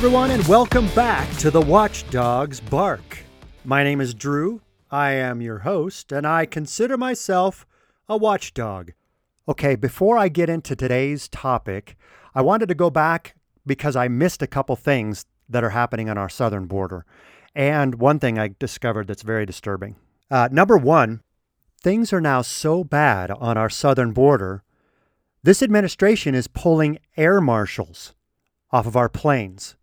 Everyone, and welcome back to the Watchdogs Bark. My name is Drew. I am your host, and I consider myself a watchdog. Okay, before I get into today's topic, I wanted to go back because I missed a couple things that are happening on our southern border. And one thing I discovered that's very disturbing. Uh, number one, things are now so bad on our southern border, this administration is pulling air marshals off of our planes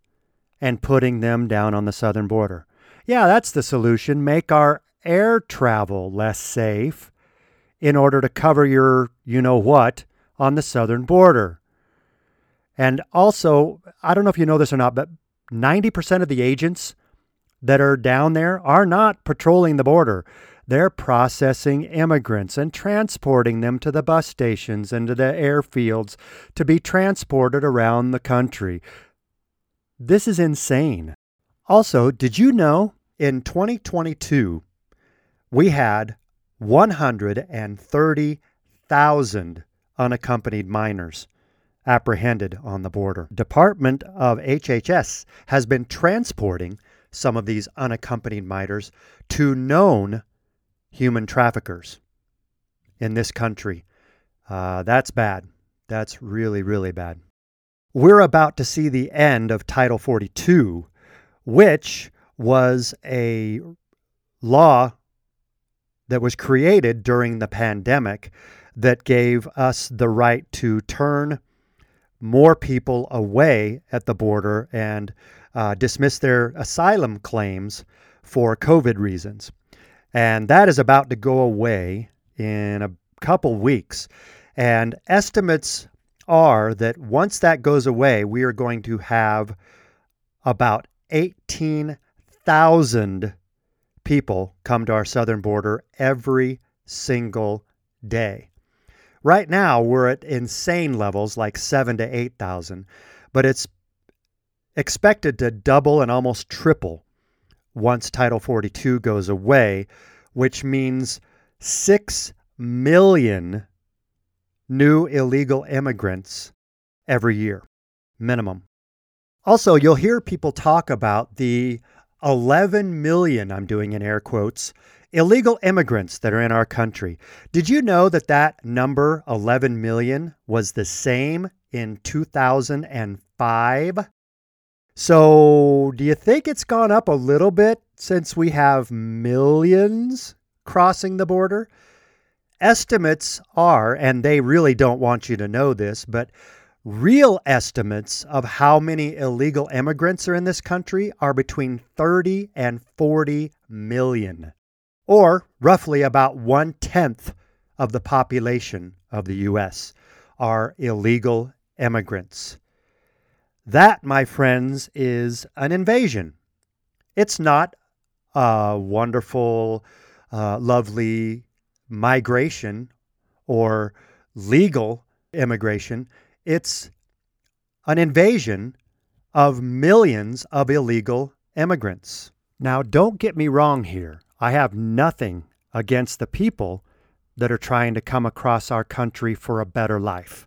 and putting them down on the southern border. Yeah, that's the solution. Make our air travel less safe in order to cover your you know what on the southern border. And also, I don't know if you know this or not, but 90% of the agents that are down there are not patrolling the border. They're processing immigrants and transporting them to the bus stations and to the airfields to be transported around the country. This is insane. Also, did you know in 2022 we had 130,000 unaccompanied minors apprehended on the border. Department of HHS has been transporting some of these unaccompanied minors to known human traffickers in this country. Uh, that's bad. That's really, really bad. We're about to see the end of Title 42, which was a law that was created during the pandemic that gave us the right to turn more people away at the border and uh, dismiss their asylum claims for COVID reasons. And that is about to go away in a couple weeks. And estimates are that once that goes away, we are going to have about 18,000 people come to our southern border every single day. Right now, we're at insane levels like seven to 8,000, but it's expected to double and almost triple once Title 42 goes away, which means 6 million new illegal immigrants every year, minimum. Also, you'll hear people talk about the 11 million, I'm doing in air quotes, illegal immigrants that are in our country. Did you know that that number, 11 million, was the same in 2005? So, do you think it's gone up a little bit since we have millions crossing the border? Estimates are, and they really don't want you to know this, but real estimates of how many illegal immigrants are in this country are between 30 and 40 million, or roughly about one tenth of the population of the U.S. are illegal immigrants. That, my friends, is an invasion. It's not a wonderful, uh, lovely migration or legal immigration. It's an invasion of millions of illegal immigrants. Now, don't get me wrong here. I have nothing against the people that are trying to come across our country for a better life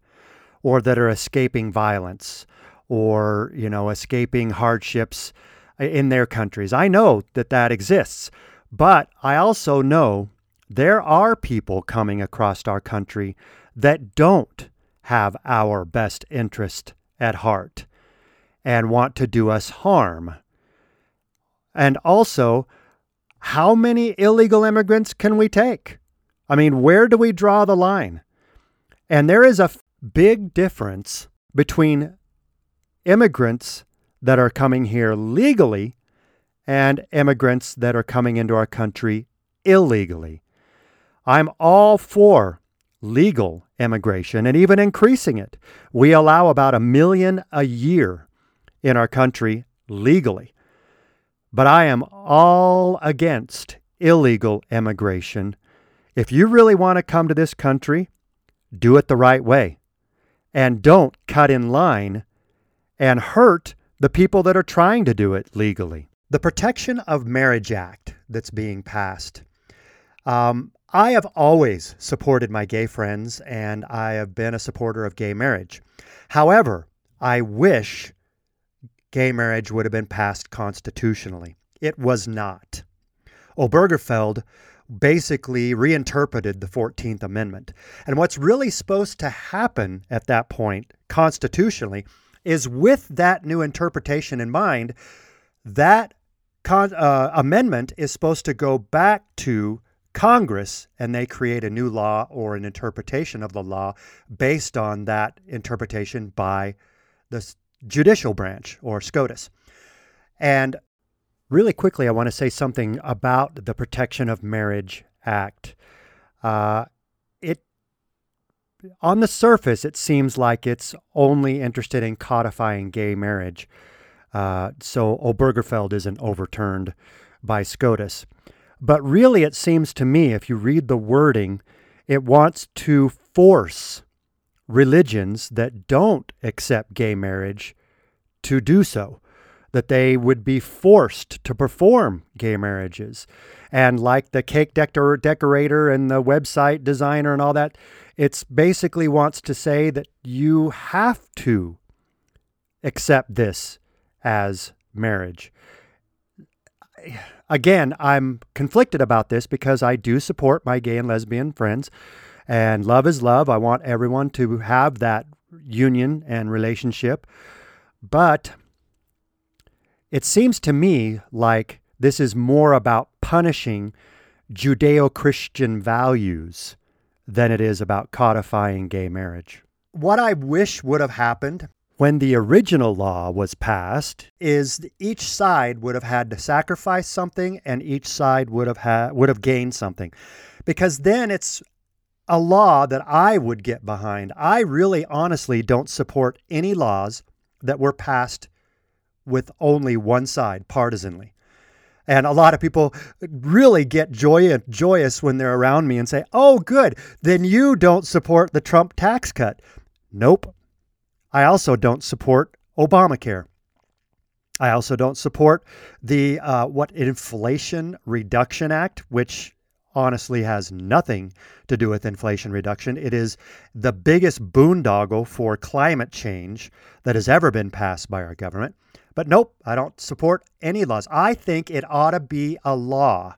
or that are escaping violence or you know escaping hardships in their countries. I know that that exists, but I also know there are people coming across our country that don't have our best interest at heart and want to do us harm. And also, how many illegal immigrants can we take? I mean, where do we draw the line? And there is a big difference between immigrants that are coming here legally and immigrants that are coming into our country illegally. I'm all for legal immigration and even increasing it. We allow about a million a year in our country legally. But I am all against illegal immigration. If you really want to come to this country, do it the right way. And don't cut in line and hurt the people that are trying to do it legally. The Protection of Marriage Act that's being passed. Um, I have always supported my gay friends and I have been a supporter of gay marriage. However, I wish gay marriage would have been passed constitutionally. It was not. Obergefell basically reinterpreted the 14th Amendment. And what's really supposed to happen at that point, constitutionally, is with that new interpretation in mind, that con- uh, amendment is supposed to go back to Congress and they create a new law or an interpretation of the law based on that interpretation by the judicial branch or SCOTUS. And really quickly, I want to say something about the Protection of Marriage Act. Uh, it on the surface, it seems like it's only interested in codifying gay marriage. Uh, so Obergefell isn't overturned by SCOTUS. But really, it seems to me, if you read the wording, it wants to force religions that don't accept gay marriage to do so, that they would be forced to perform gay marriages. And like the cake decor- decorator and the website designer and all that, it's basically wants to say that you have to accept this as marriage. Again, I'm conflicted about this because I do support my gay and lesbian friends, and love is love. I want everyone to have that union and relationship. But it seems to me like this is more about punishing Judeo Christian values than it is about codifying gay marriage. What I wish would have happened when the original law was passed is each side would have had to sacrifice something and each side would have had would have gained something because then it's a law that I would get behind. I really honestly don't support any laws that were passed with only one side partisanly. And a lot of people really get joy, joyous when they're around me and say, Oh, good, then you don't support the Trump tax cut. Nope. I also don't support Obamacare. I also don't support the uh, what Inflation Reduction Act, which honestly has nothing to do with inflation reduction. It is the biggest boondoggle for climate change that has ever been passed by our government. But nope, I don't support any laws. I think it ought to be a law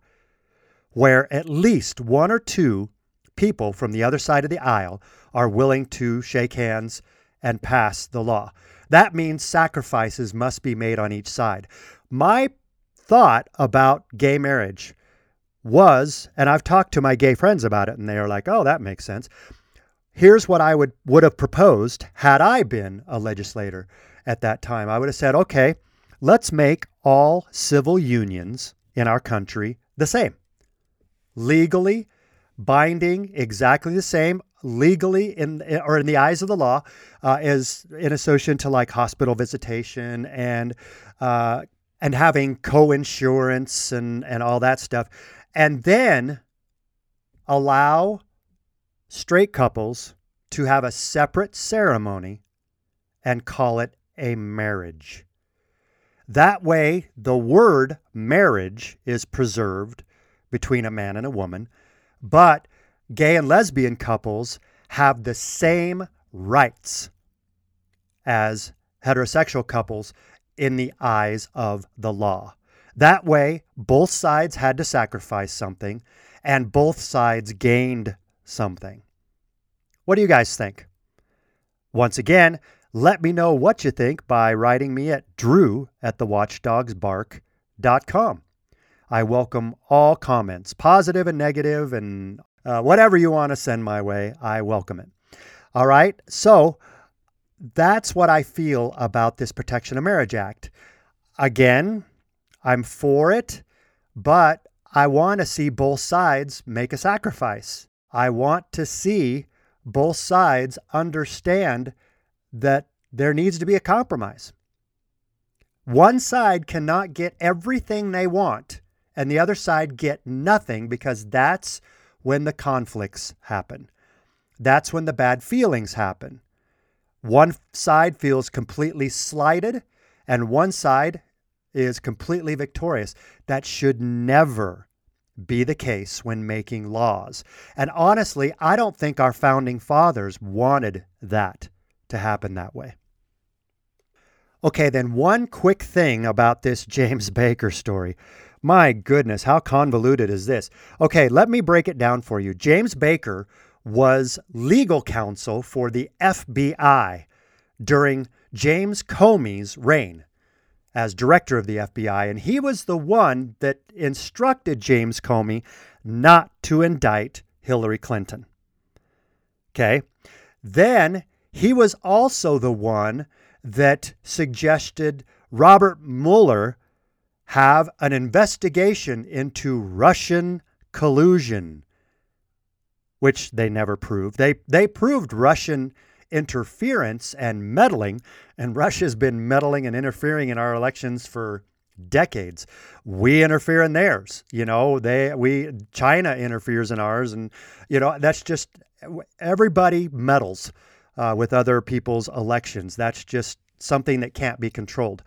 where at least one or two people from the other side of the aisle are willing to shake hands and pass the law. That means sacrifices must be made on each side. My thought about gay marriage was, and I've talked to my gay friends about it, and they are like, oh, that makes sense. Here's what I would, would have proposed had I been a legislator at that time. I would have said, okay, let's make all civil unions in our country the same. Legally binding, exactly the same, legally in or in the eyes of the law, uh, is in association to like hospital visitation and uh, and having co-insurance and and all that stuff, and then allow straight couples to have a separate ceremony and call it a marriage. That way, the word marriage is preserved between a man and a woman, but gay and lesbian couples have the same rights as heterosexual couples in the eyes of the law. That way, both sides had to sacrifice something and both sides gained something. What do you guys think? Once again, let me know what you think by writing me at drew at thewatchdogsbark.com. I welcome all comments, positive and negative, and uh, whatever you want to send my way, I welcome it. All right. So that's what I feel about this Protection of Marriage Act. Again, I'm for it, but I want to see both sides make a sacrifice. I want to see both sides understand that there needs to be a compromise. One side cannot get everything they want, and the other side get nothing because that's when the conflicts happen. That's when the bad feelings happen. One side feels completely slighted, and one side is completely victorious. That should never be the case when making laws. And honestly, I don't think our founding fathers wanted that to happen that way. Okay, then one quick thing about this James Baker story. My goodness, how convoluted is this? Okay, let me break it down for you. James Baker was legal counsel for the FBI during James Comey's reign as director of the FBI, and he was the one that instructed James Comey not to indict Hillary Clinton. Okay. Then he was also the one that suggested Robert Mueller have an investigation into Russian collusion, which they never proved. They, they proved Russian interference and meddling, and Russia's been meddling and interfering in our elections for decades. We interfere in theirs. You know, they we China interferes in ours, and you know that's just everybody meddles uh, with other people's elections. That's just something that can't be controlled.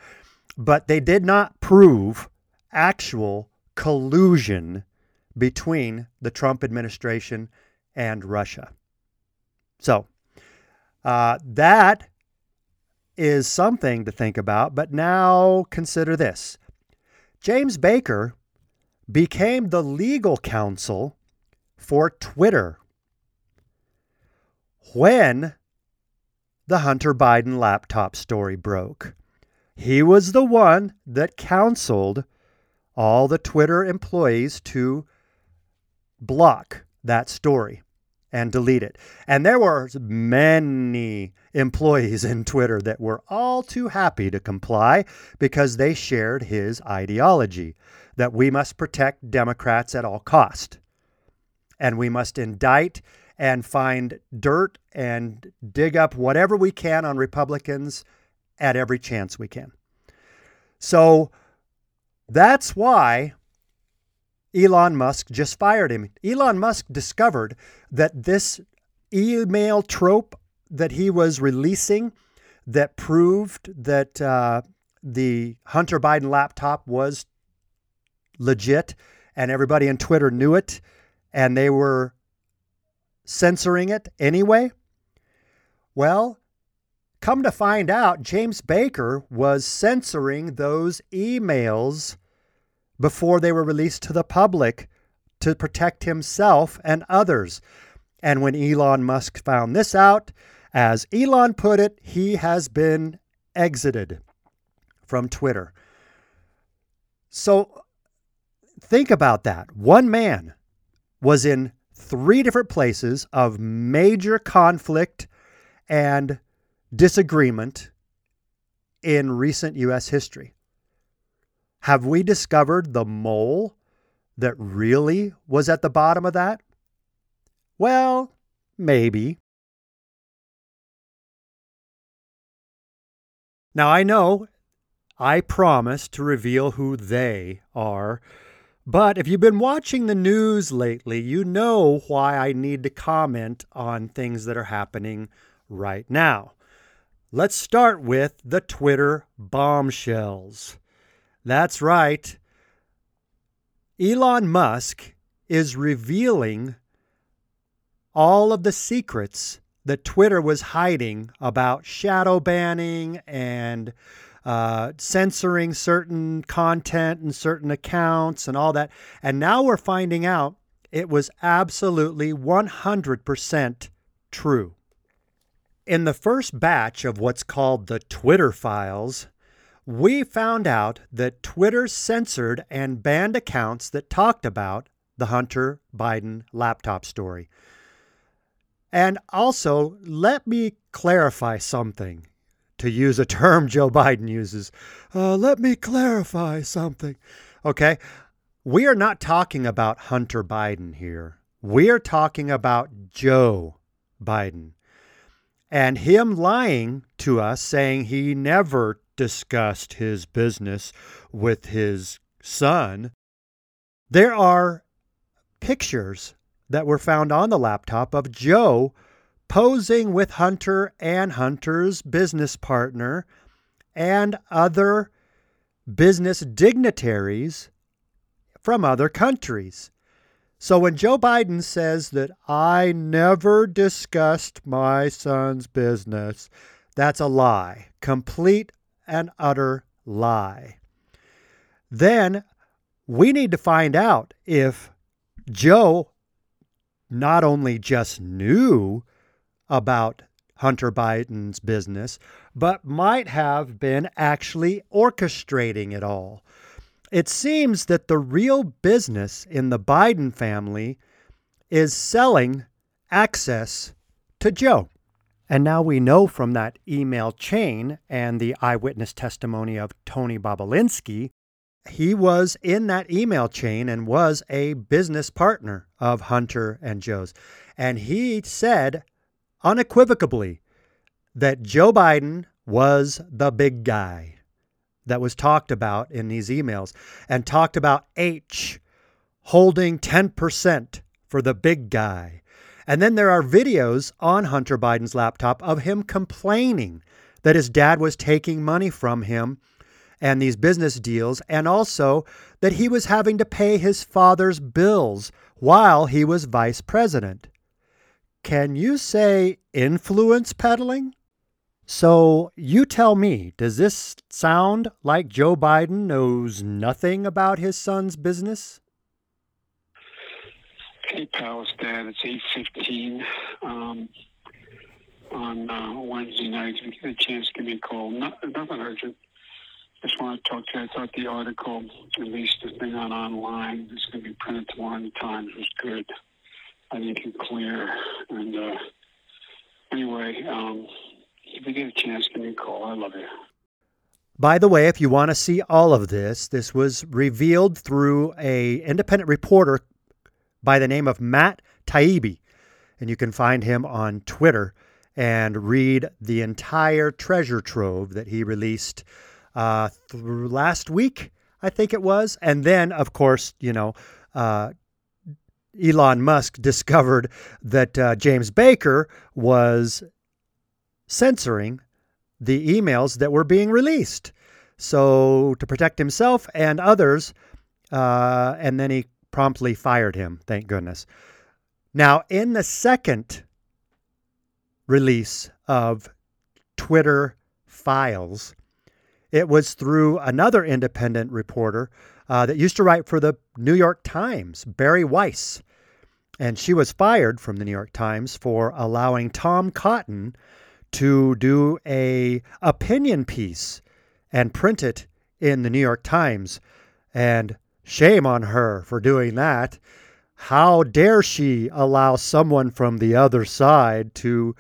But they did not prove actual collusion between the Trump administration and Russia. So uh, that is something to think about. But now consider this James Baker became the legal counsel for Twitter when the Hunter Biden laptop story broke. He was the one that counseled all the Twitter employees to block that story and delete it. And there were many employees in Twitter that were all too happy to comply because they shared his ideology that we must protect Democrats at all cost. And we must indict and find dirt and dig up whatever we can on Republicans at every chance we can. So that's why Elon Musk just fired him. Elon Musk discovered that this email trope that he was releasing that proved that uh, the Hunter Biden laptop was legit and everybody on Twitter knew it and they were censoring it anyway? Well, come to find out, James Baker was censoring those emails before they were released to the public to protect himself and others. And when Elon Musk found this out, as Elon put it, he has been exited from Twitter. So think about that. One man was in three different places of major conflict and disagreement in recent U.S. history. Have we discovered the mole that really was at the bottom of that? Well, maybe. Now, I know I promised to reveal who they are but if you've been watching the news lately, you know why I need to comment on things that are happening right now. Let's start with the Twitter bombshells. That's right. Elon Musk is revealing all of the secrets that Twitter was hiding about shadow banning and uh, censoring certain content and certain accounts and all that. And now we're finding out it was absolutely 100% true. In the first batch of what's called the Twitter files, we found out that Twitter censored and banned accounts that talked about the Hunter Biden laptop story. And also, let me clarify something to use a term Joe Biden uses. Uh, let me clarify something. Okay. We are not talking about Hunter Biden here. We are talking about Joe Biden and him lying to us, saying he never discussed his business with his son. There are pictures that were found on the laptop of Joe posing with Hunter and Hunter's business partner and other business dignitaries from other countries. So when Joe Biden says that I never discussed my son's business, that's a lie. Complete and utter lie. Then we need to find out if Joe not only just knew about Hunter Biden's business, but might have been actually orchestrating it all. It seems that the real business in the Biden family is selling access to Joe. And now we know from that email chain and the eyewitness testimony of Tony Bobulinski, he was in that email chain and was a business partner of Hunter and Joe's. And he said unequivocally that Joe Biden was the big guy that was talked about in these emails and talked about H holding 10% for the big guy. And then there are videos on Hunter Biden's laptop of him complaining that his dad was taking money from him and these business deals, and also that he was having to pay his father's bills while he was vice president. Can you say influence peddling? So you tell me, does this sound like Joe Biden knows nothing about his son's business? Hey, pal, Dad. It's 8.15 um, on uh, Wednesday night. If you get a chance, give me a call. Not, nothing urgent. Just want to talk to you. I thought the article, at least the thing on online, it's going to be printed tomorrow in the Times, was good. I think it's clear. And uh, anyway, um, if you get a chance, give me a call. I love you. By the way, if you want to see all of this, this was revealed through a independent reporter by the name of Matt Taibbi. And you can find him on Twitter and read the entire treasure trove that he released uh, last week, I think it was. And then, of course, you know, uh, Elon Musk discovered that uh, James Baker was censoring the emails that were being released. So, to protect himself and others, uh, and then he promptly fired him, thank goodness. Now, in the second release of Twitter files, it was through another independent reporter uh, that used to write for the New York Times, Bari Weiss. And she was fired from the New York Times for allowing Tom Cotton to do a opinion piece and print it in the New York Times. And Shame on her for doing that. How dare she allow someone from the other side to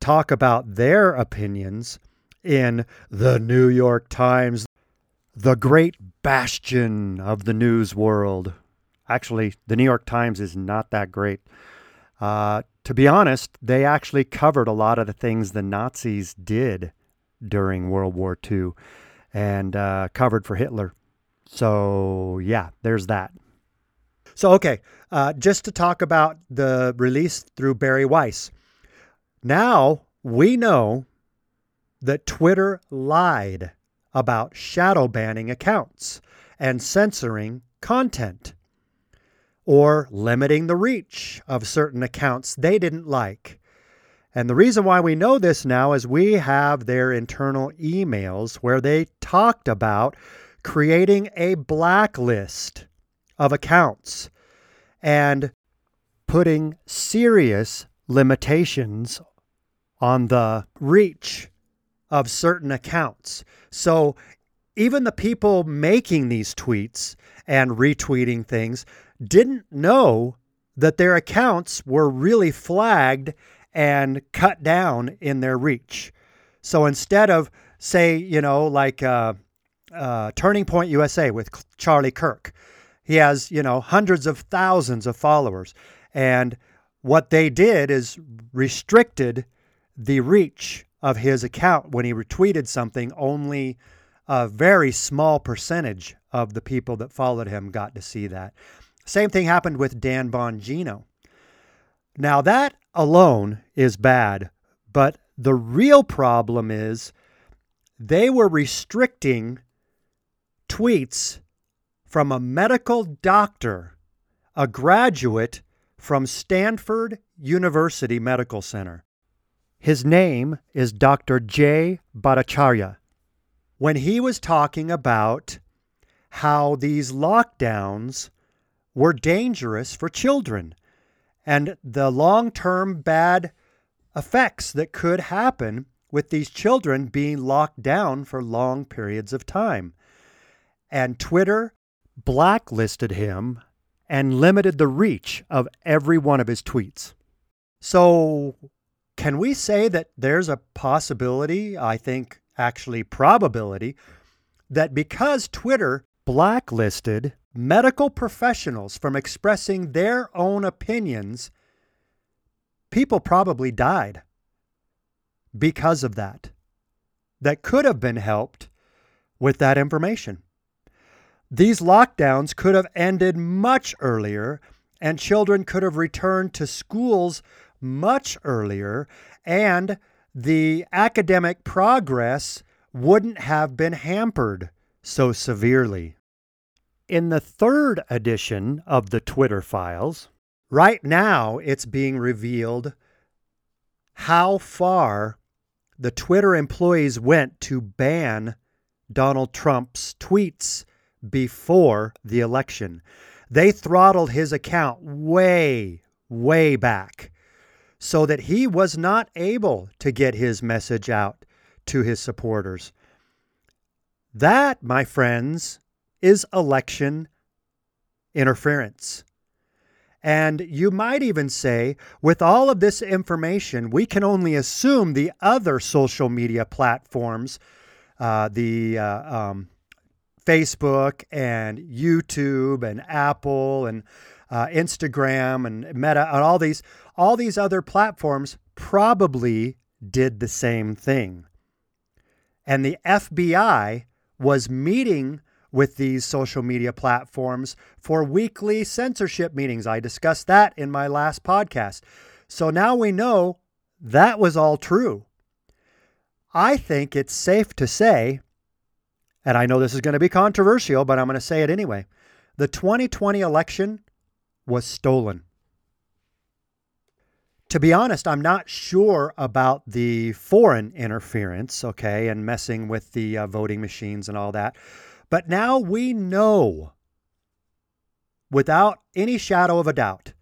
talk about their opinions in the New York Times, the great bastion of the news world? Actually, the New York Times is not that great. Uh, to be honest, they actually covered a lot of the things the Nazis did during World War II and uh, covered for Hitler. So, yeah, there's that. So, okay, uh, just to talk about the release through Bari Weiss. Now we know that Twitter lied about shadow banning accounts and censoring content or limiting the reach of certain accounts they didn't like. And the reason why we know this now is we have their internal emails where they talked about creating a blacklist of accounts and putting serious limitations on the reach of certain accounts. So even the people making these tweets and retweeting things didn't know that their accounts were really flagged and cut down in their reach. So instead of, say, you know, like, uh, uh, Turning Point USA with Charlie Kirk. He has, you know, hundreds of thousands of followers. And what they did is restricted the reach of his account when he retweeted something. Only a very small percentage of the people that followed him got to see that. Same thing happened with Dan Bongino. Now, that alone is bad, but the real problem is they were restricting tweets from a medical doctor, a graduate from Stanford University Medical Center. His name is Dr. Jay Bhattacharya. when he was talking about how these lockdowns were dangerous for children and the long term bad effects that could happen with these children being locked down for long periods of time. And Twitter blacklisted him and limited the reach of every one of his tweets. So, can we say that there's a possibility, I think actually probability, that because Twitter blacklisted medical professionals from expressing their own opinions, people probably died because of that, that could have been helped with that information. These lockdowns could have ended much earlier, and children could have returned to schools much earlier, and the academic progress wouldn't have been hampered so severely. In the third edition of the Twitter files, right now it's being revealed how far the Twitter employees went to ban Donald Trump's tweets before the election. They throttled his account way, way back so that he was not able to get his message out to his supporters. That, my friends, is election interference. And you might even say, with all of this information, we can only assume the other social media platforms, uh, the uh, um, Facebook and YouTube and Apple and uh, Instagram and Meta and all these all these other platforms probably did the same thing. And the FBI was meeting with these social media platforms for weekly censorship meetings. I discussed that in my last podcast. So now we know that was all true. I think it's safe to say and I know this is going to be controversial, but I'm going to say it anyway. The 2020 election was stolen. To be honest, I'm not sure about the foreign interference, okay, and messing with the uh, voting machines and all that. But now we know, without any shadow of a doubt,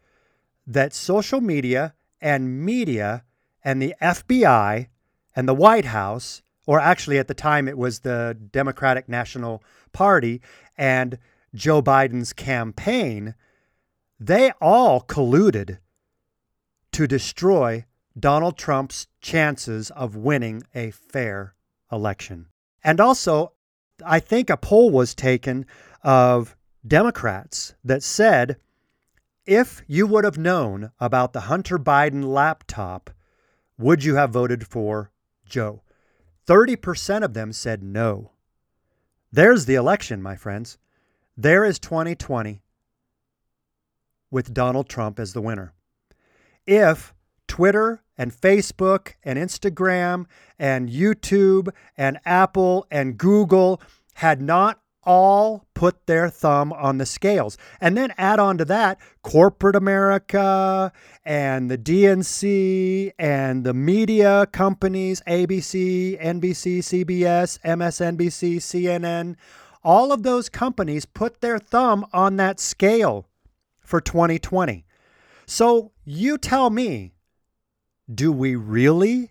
that social media and media and the FBI and the White House or actually at the time it was the Democratic National Party and Joe Biden's campaign, they all colluded to destroy Donald Trump's chances of winning a fair election. And also, I think a poll was taken of Democrats that said if you would have known about the Hunter Biden laptop, would you have voted for Joe? 30% of them said no. There's the election, my friends. There is 2020 with Donald Trump as the winner. If Twitter and Facebook and Instagram and YouTube and Apple and Google had not all put their thumb on the scales. And then add on to that corporate America and the DNC and the media companies, ABC, NBC, CBS, MSNBC, CNN. All of those companies put their thumb on that scale for 2020. So you tell me, do we really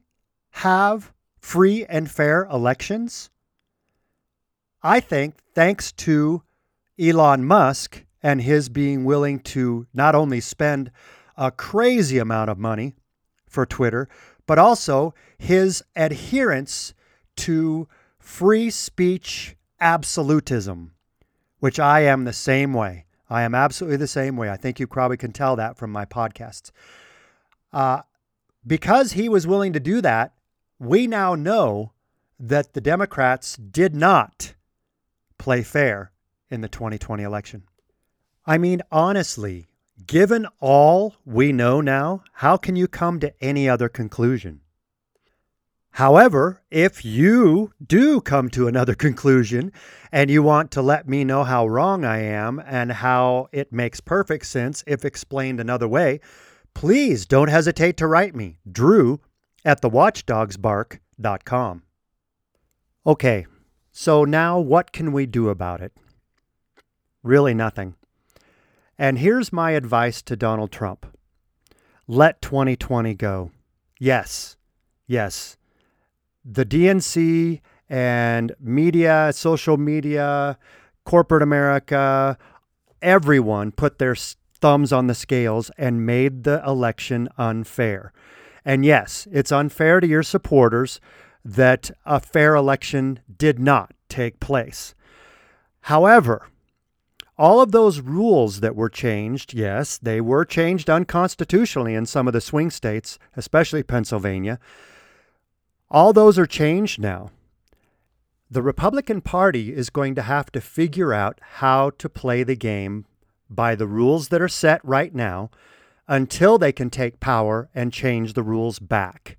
have free and fair elections? I think thanks to Elon Musk and his being willing to not only spend a crazy amount of money for Twitter, but also his adherence to free speech absolutism, which I am the same way. I am absolutely the same way. I think you probably can tell that from my podcasts. Uh, because he was willing to do that, we now know that the Democrats did not play fair in the 2020 election. I mean, honestly, given all we know now, how can you come to any other conclusion? However, if you do come to another conclusion and you want to let me know how wrong I am and how it makes perfect sense if explained another way, please don't hesitate to write me, drew at thewatchdogsbark.com. Okay, So now what can we do about it? Really nothing. And here's my advice to Donald Trump let 2020 go. Yes, yes. The DNC and media, social media, corporate America, everyone put their thumbs on the scales and made the election unfair. And yes, it's unfair to your supporters that a fair election did not take place. However, all of those rules that were changed, yes, they were changed unconstitutionally in some of the swing states, especially Pennsylvania. All those are changed now. The Republican Party is going to have to figure out how to play the game by the rules that are set right now until they can take power and change the rules back.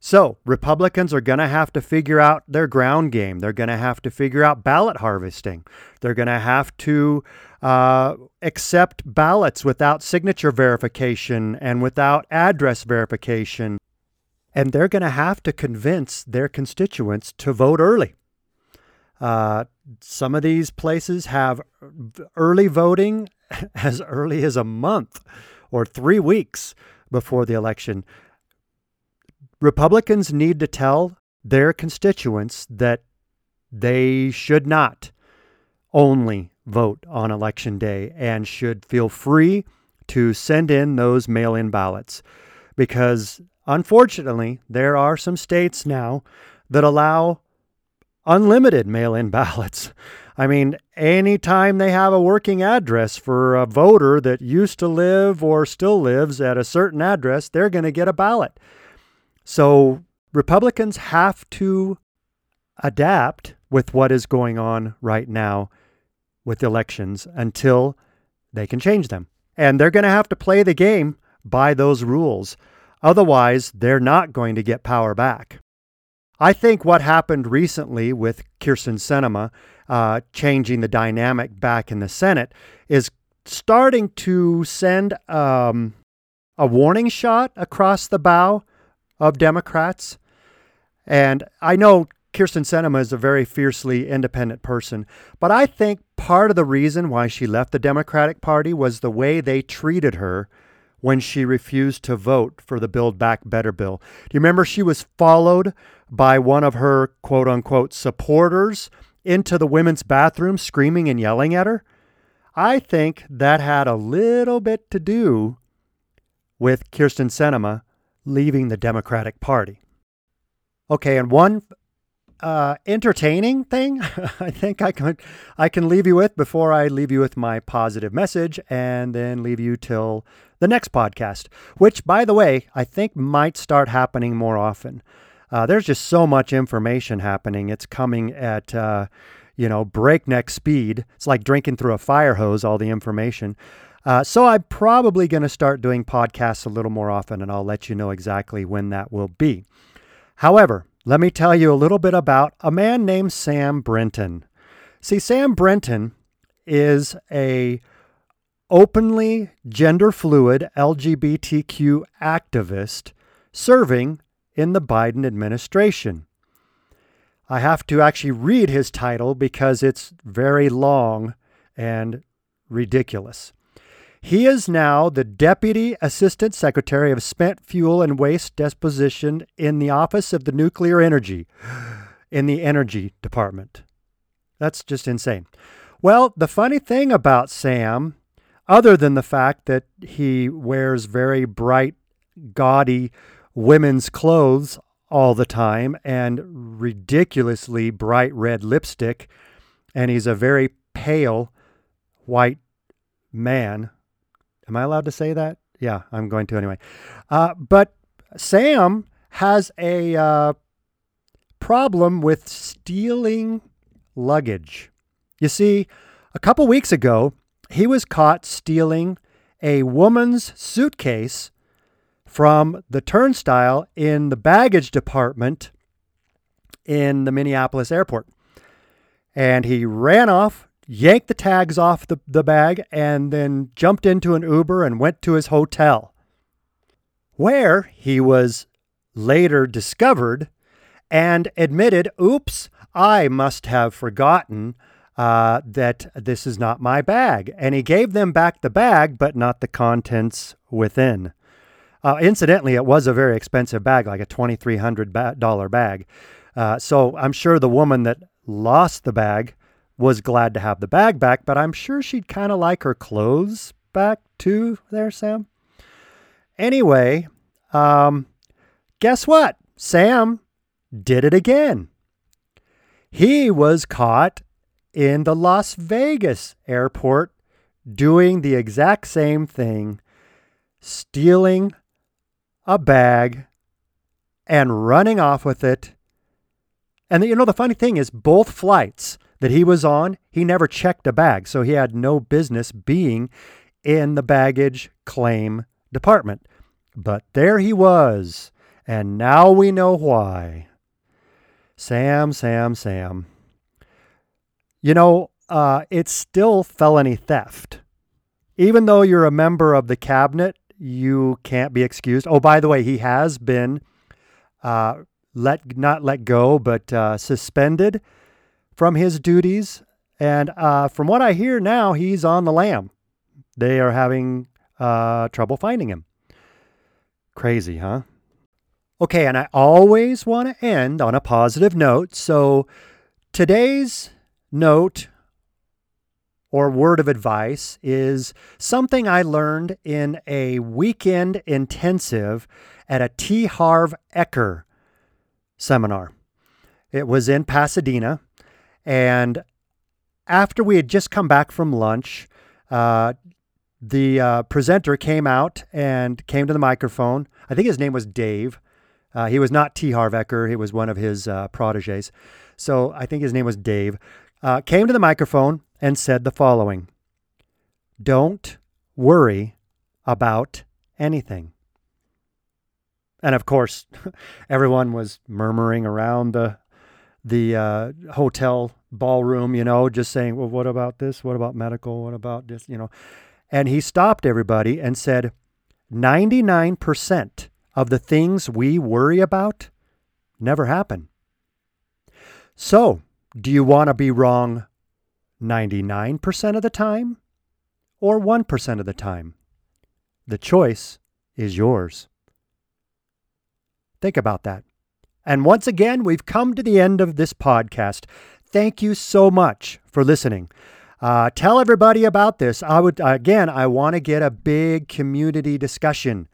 So, Republicans are going to have to figure out their ground game. They're going to have to figure out ballot harvesting. They're going to have to uh, accept ballots without signature verification and without address verification. And they're going to have to convince their constituents to vote early. Uh, some of these places have early voting as early as a month or three weeks before the election. Republicans need to tell their constituents that they should not only vote on election day and should feel free to send in those mail in ballots. Because unfortunately, there are some states now that allow unlimited mail in ballots. I mean, anytime they have a working address for a voter that used to live or still lives at a certain address, they're going to get a ballot. So Republicans have to adapt with what is going on right now with elections until they can change them. And they're going to have to play the game by those rules. Otherwise, they're not going to get power back. I think what happened recently with Kyrsten Sinema uh, changing the dynamic back in the Senate is starting to send um, a warning shot across the bow of Democrats. And I know Kyrsten Sinema is a very fiercely independent person, but I think part of the reason why she left the Democratic Party was the way they treated her when she refused to vote for the Build Back Better bill. Do you remember she was followed by one of her quote unquote supporters into the women's bathroom screaming and yelling at her? I think that had a little bit to do with Kyrsten Sinema leaving the Democratic Party. Okay, and one uh, entertaining thing I think I can I can leave you with before I leave you with my positive message and then leave you till the next podcast, which by the way I think might start happening more often. Uh, there's just so much information happening. It's coming at uh, you know breakneck speed. It's like drinking through a fire hose. All the information. Uh, so I'm probably going to start doing podcasts a little more often, and I'll let you know exactly when that will be. However, let me tell you a little bit about a man named Sam Brinton. See, Sam Brinton is a openly gender fluid LGBTQ activist serving in the Biden administration. I have to actually read his title because it's very long and ridiculous. He is now the Deputy Assistant Secretary of Spent Fuel and Waste Disposition in the Office of the Nuclear Energy in the Energy Department. That's just insane. Well, the funny thing about Sam, other than the fact that he wears very bright, gaudy women's clothes all the time and ridiculously bright red lipstick, and he's a very pale white man Am I allowed to say that? Yeah, I'm going to anyway. Uh, but Sam has a uh, problem with stealing luggage. You see, a couple weeks ago, he was caught stealing a woman's suitcase from the turnstile in the baggage department in the Minneapolis airport. And he ran off yanked the tags off the, the bag, and then jumped into an Uber and went to his hotel, where he was later discovered and admitted, Oops, I must have forgotten uh, that this is not my bag. And he gave them back the bag, but not the contents within. Uh, incidentally, it was a very expensive bag, like a $2,300 bag. Uh, so I'm sure the woman that lost the bag was glad to have the bag back, but I'm sure she'd kind of like her clothes back too, there, Sam. Anyway, um, guess what? Sam did it again. He was caught in the Las Vegas airport doing the exact same thing, stealing a bag and running off with it. And you know, the funny thing is, both flights that he was on, he never checked a bag. So he had no business being in the baggage claim department. But there he was. And now we know why. Sam, Sam, Sam. You know, uh, it's still felony theft. Even though you're a member of the cabinet, you can't be excused. Oh, by the way, he has been uh, let not let go, but uh, suspended from his duties. And uh, from what I hear now, he's on the lam. They are having uh, trouble finding him. Crazy, huh? Okay, and I always want to end on a positive note. So today's note or word of advice is something I learned in a weekend intensive at a T. Harv Eker seminar. It was in Pasadena. And after we had just come back from lunch, uh, the uh, presenter came out and came to the microphone. I think his name was Dave. Uh, he was not T. Harv Eker, he was one of his uh, proteges. So I think his name was Dave uh, came to the microphone and said the following Don't worry about anything. And of course, everyone was murmuring around the the uh, hotel ballroom, you know, just saying, "Well, what about this? What about medical? What about this?" You know, and he stopped everybody and said, "99% of the things we worry about never happen." So, do you want to be wrong 99% of the time or 1% of the time? The choice is yours. Think about that. And once again, we've come to the end of this podcast. Thank you so much for listening. Uh, tell everybody about this. I would again, I want to get a big community discussion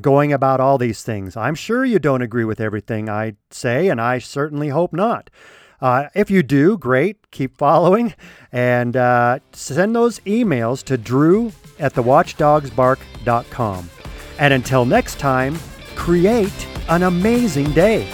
going about all these things. I'm sure you don't agree with everything I say, and I certainly hope not. Uh, if you do, great. Keep following and uh, send those emails to drew at thewatchdogsbark.com. And until next time, create an amazing day.